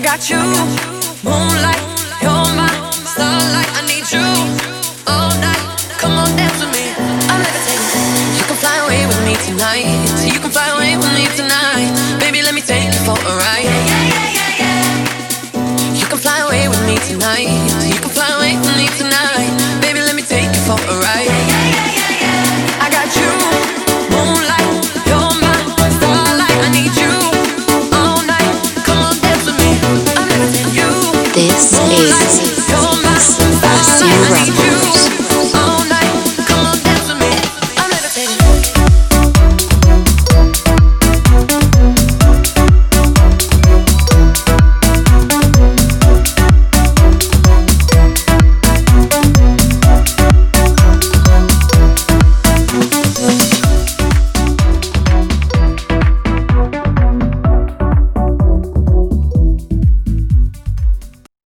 got you, moonlight, you're my starlight. I need you all night. Come on, dance with me. I'm levitating. You can fly away with me tonight. You can fly away with me tonight. Baby, let me take you for a ride. You can fly away with me tonight. You can fly away with me tonight. Dance with me.